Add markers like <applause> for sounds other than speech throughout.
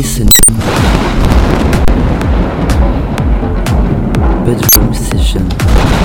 listening. Bedroom session.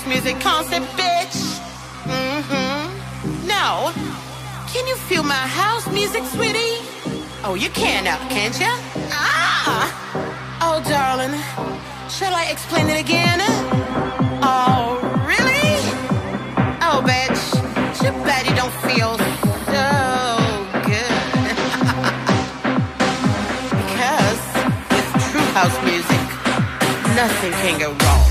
House music concept, bitch. Mm-hmm. No. can you feel my house music, sweetie? Oh, you can now, can't you? Ah! Oh, darling, shall I explain it again? Oh, really? Oh, bitch, too bad you don't feel so good. <laughs> because with true house music, nothing can go wrong.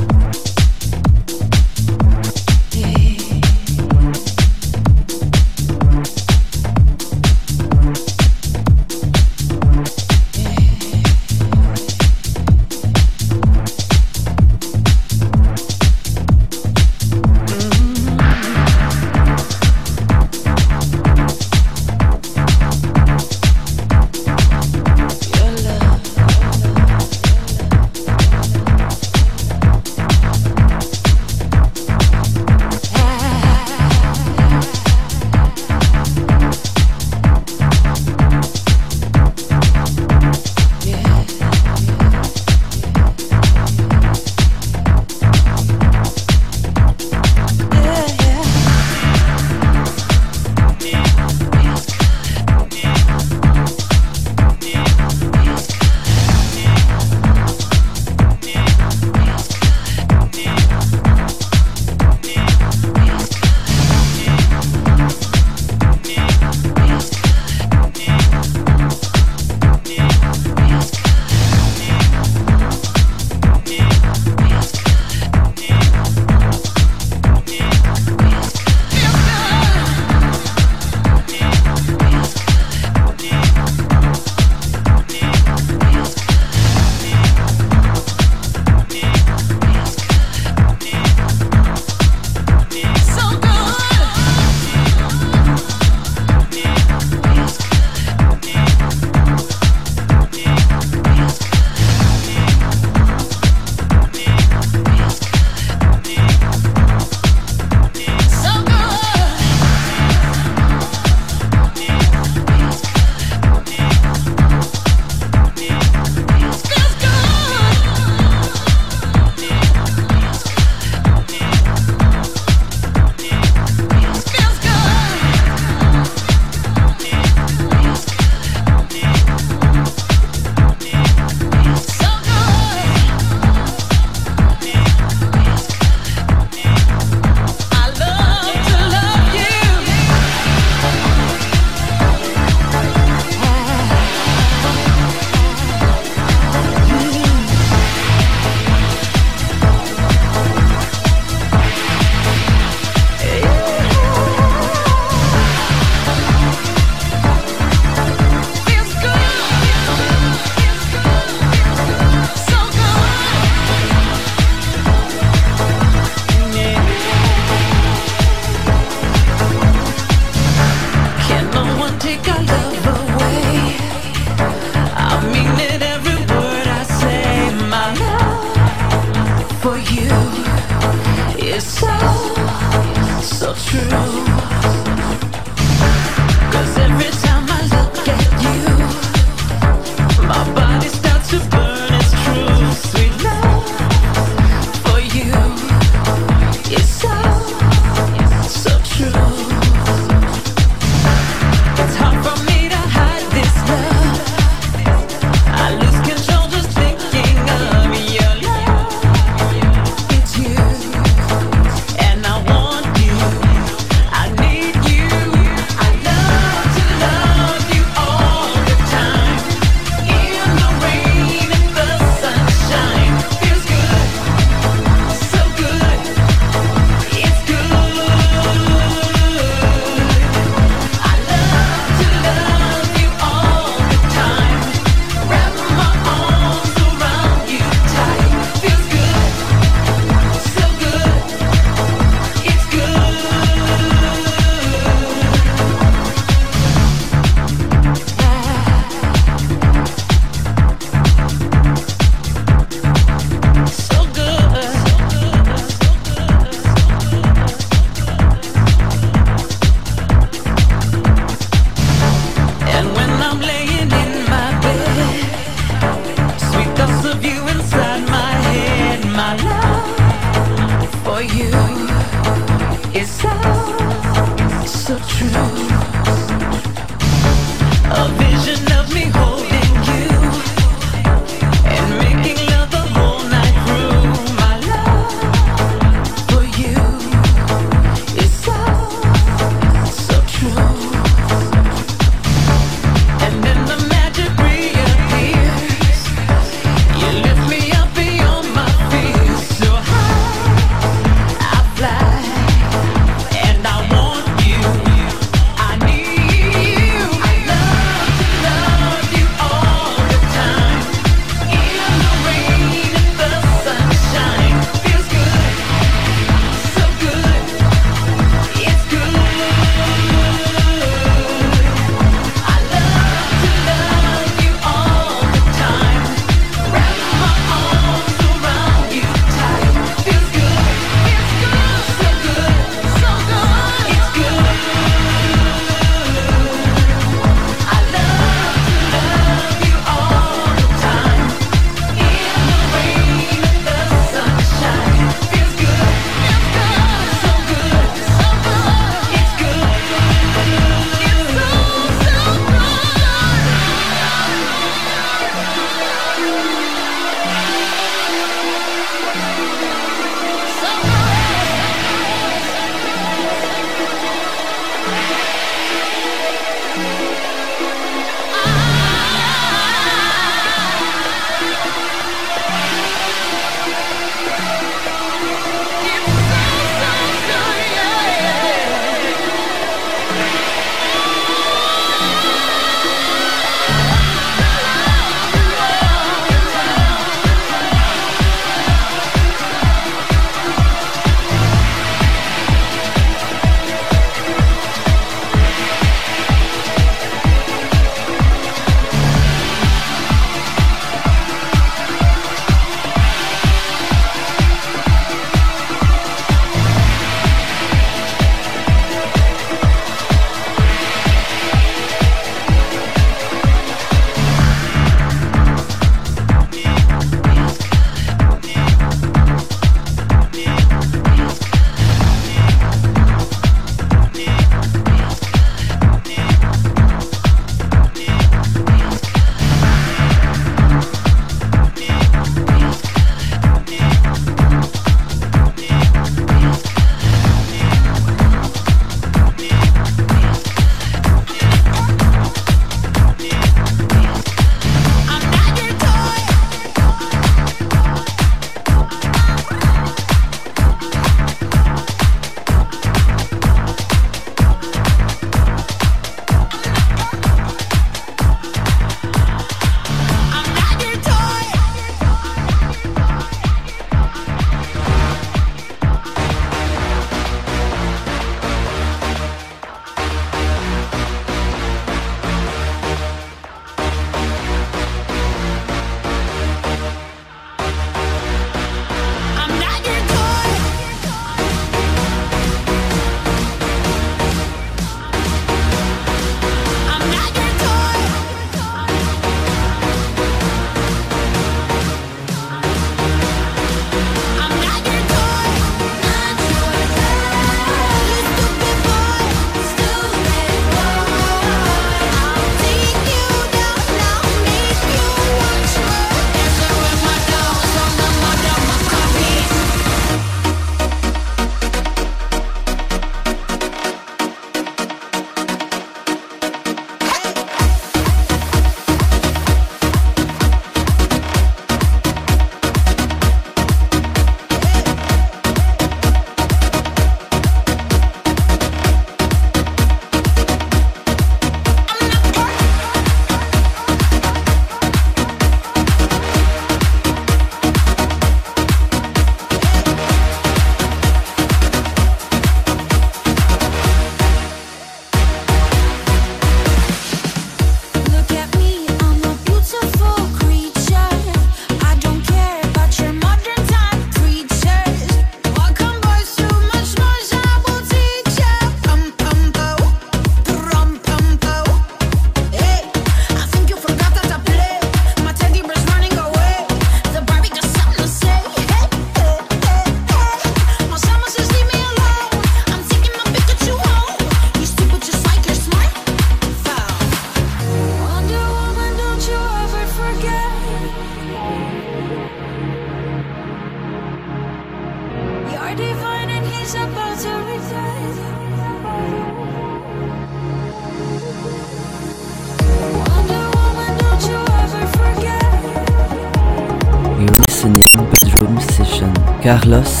Carlos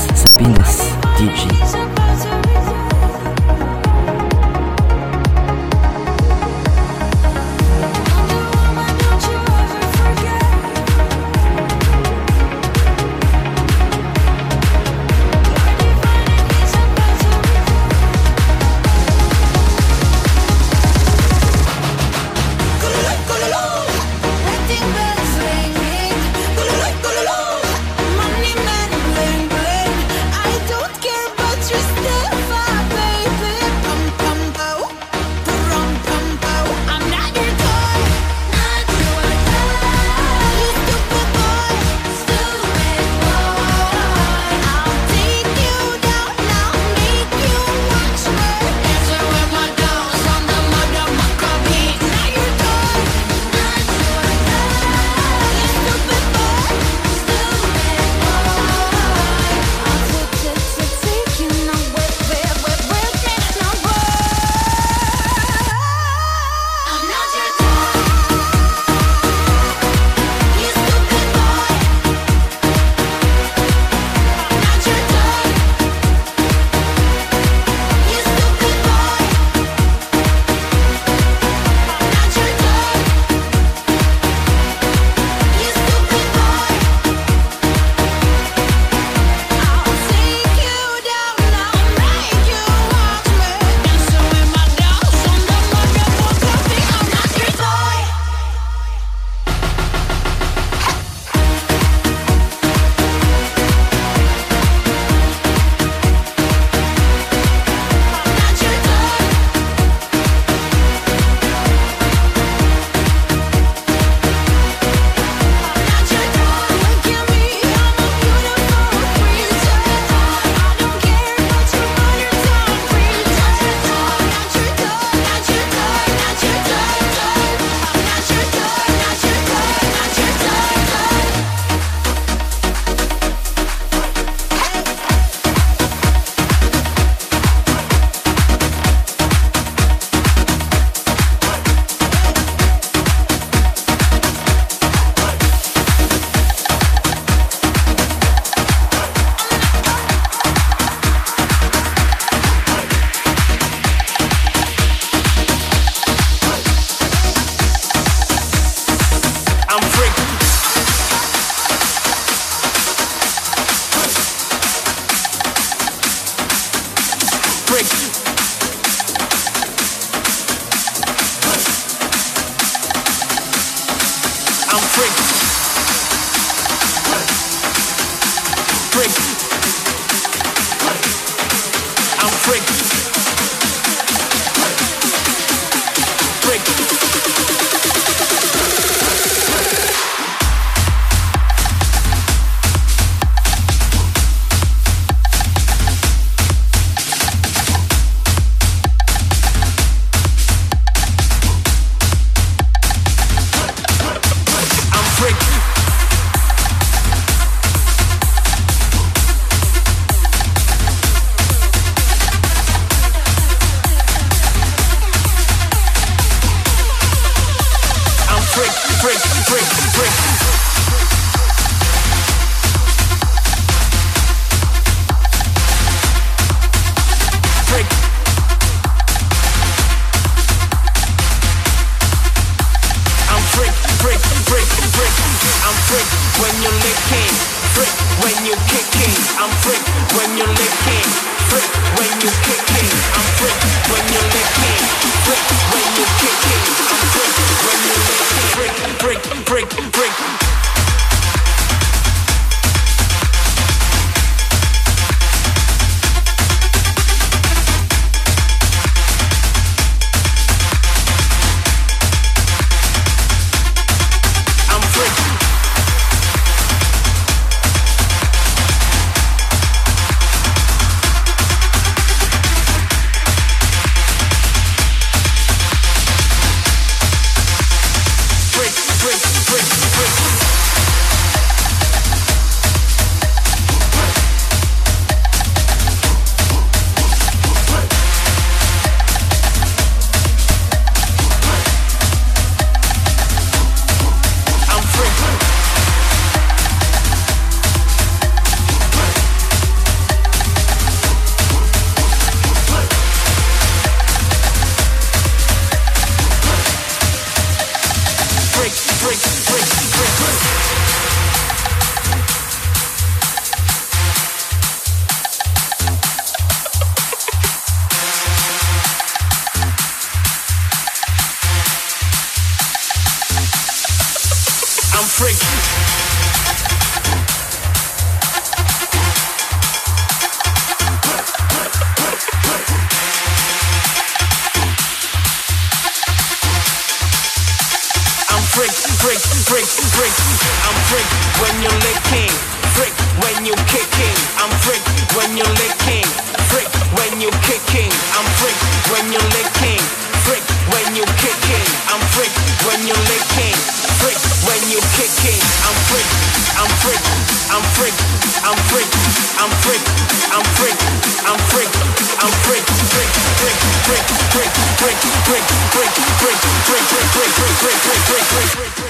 I'm freak when you're licking, freak when you're kicking, I'm freak when you're licking, freak when you're kicking, I'm freak when you're licking, freak when you're kicking, I'm freak, I'm freak, I'm freak, I'm freak, I'm freak, I'm freak, I'm freak, I'm freak, freak, freak, freak, freak, freak, freak, freak, freak, freak, freak, freak, freak, freak, freak, freak, freak, freak, freak,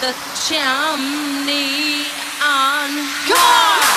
the chimney on her.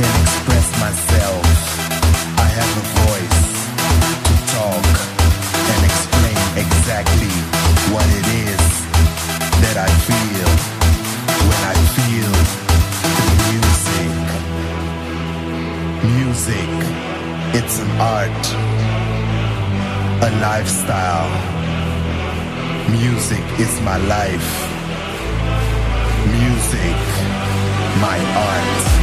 can express myself. I have a voice to talk and explain exactly what it is that I feel when I feel music. Music, it's an art, a lifestyle. Music is my life. Music, my art.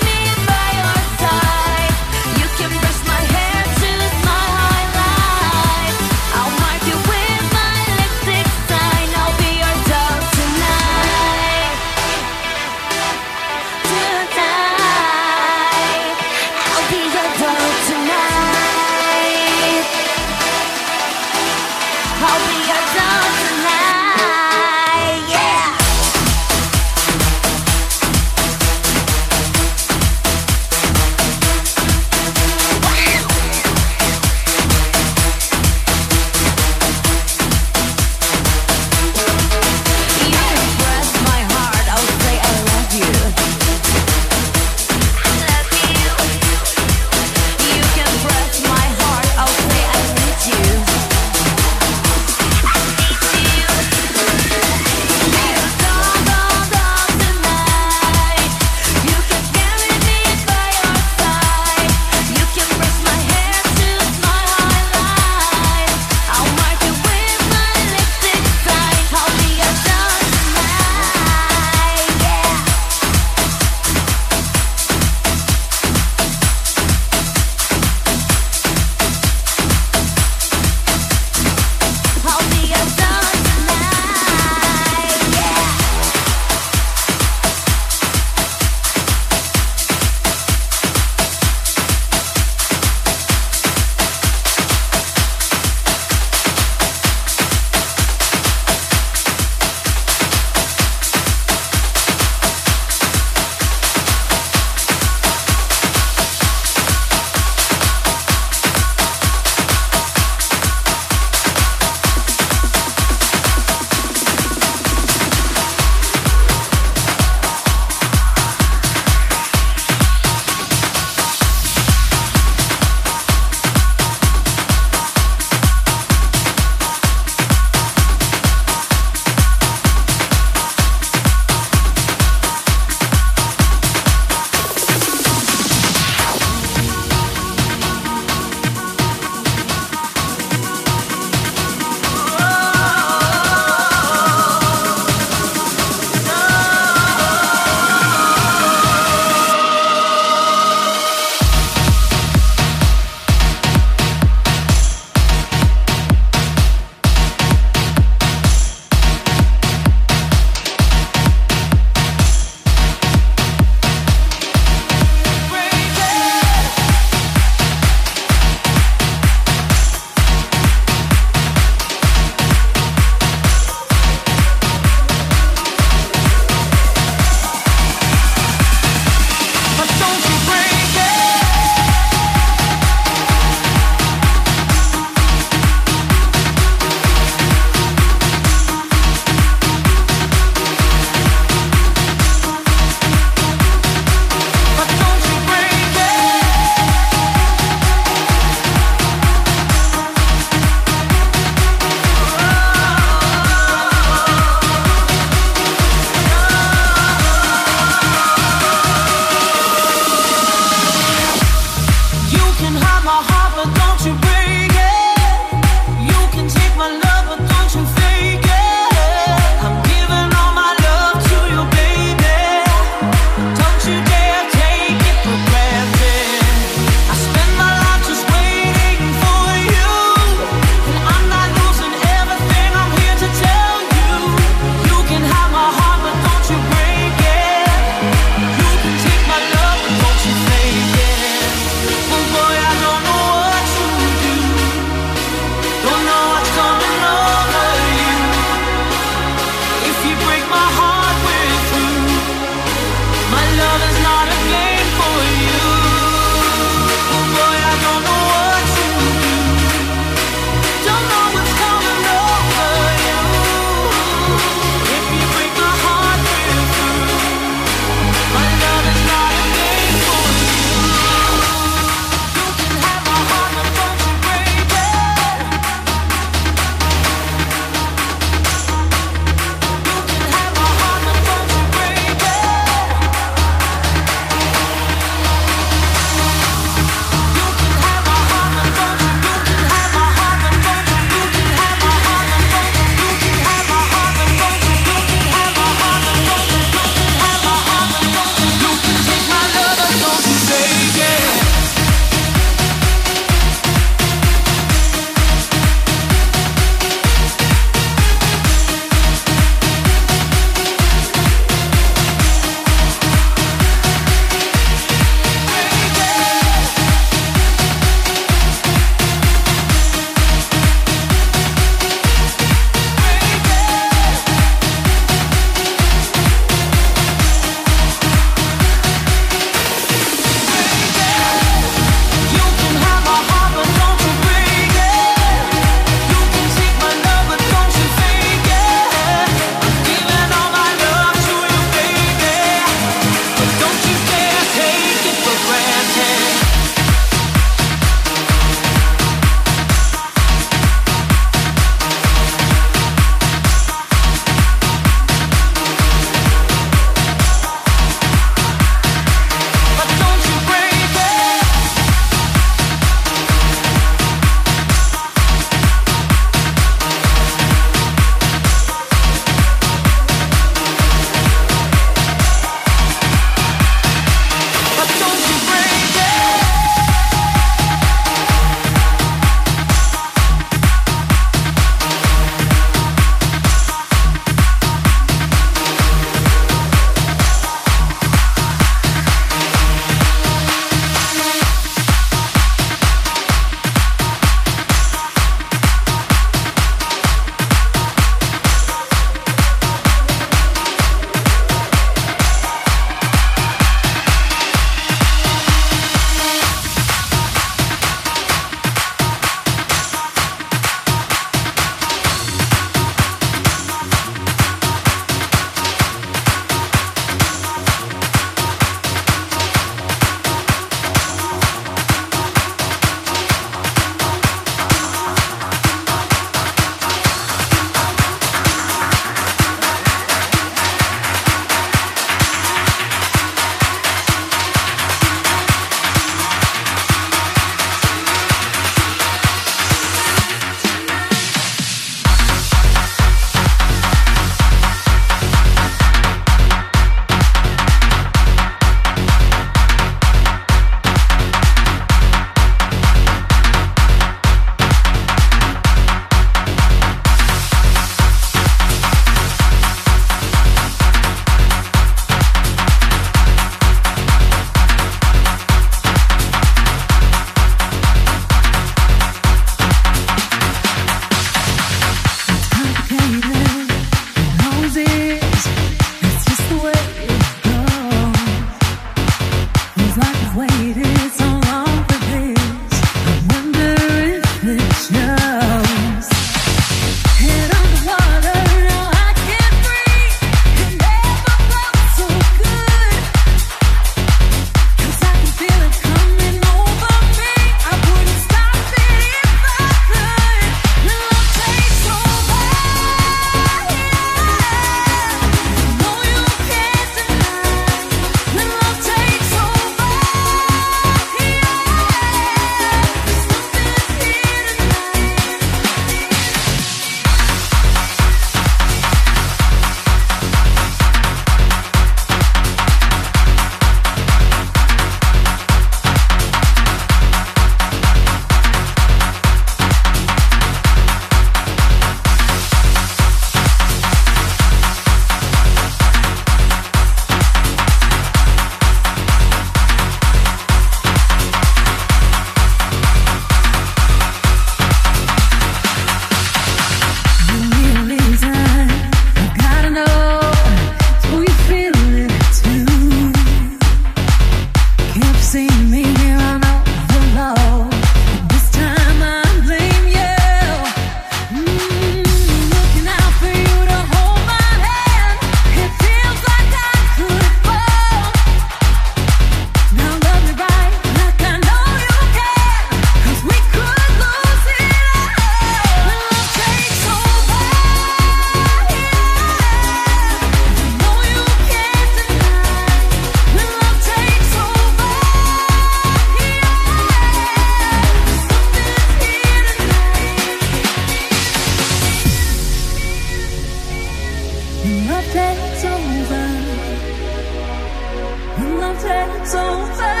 人总分。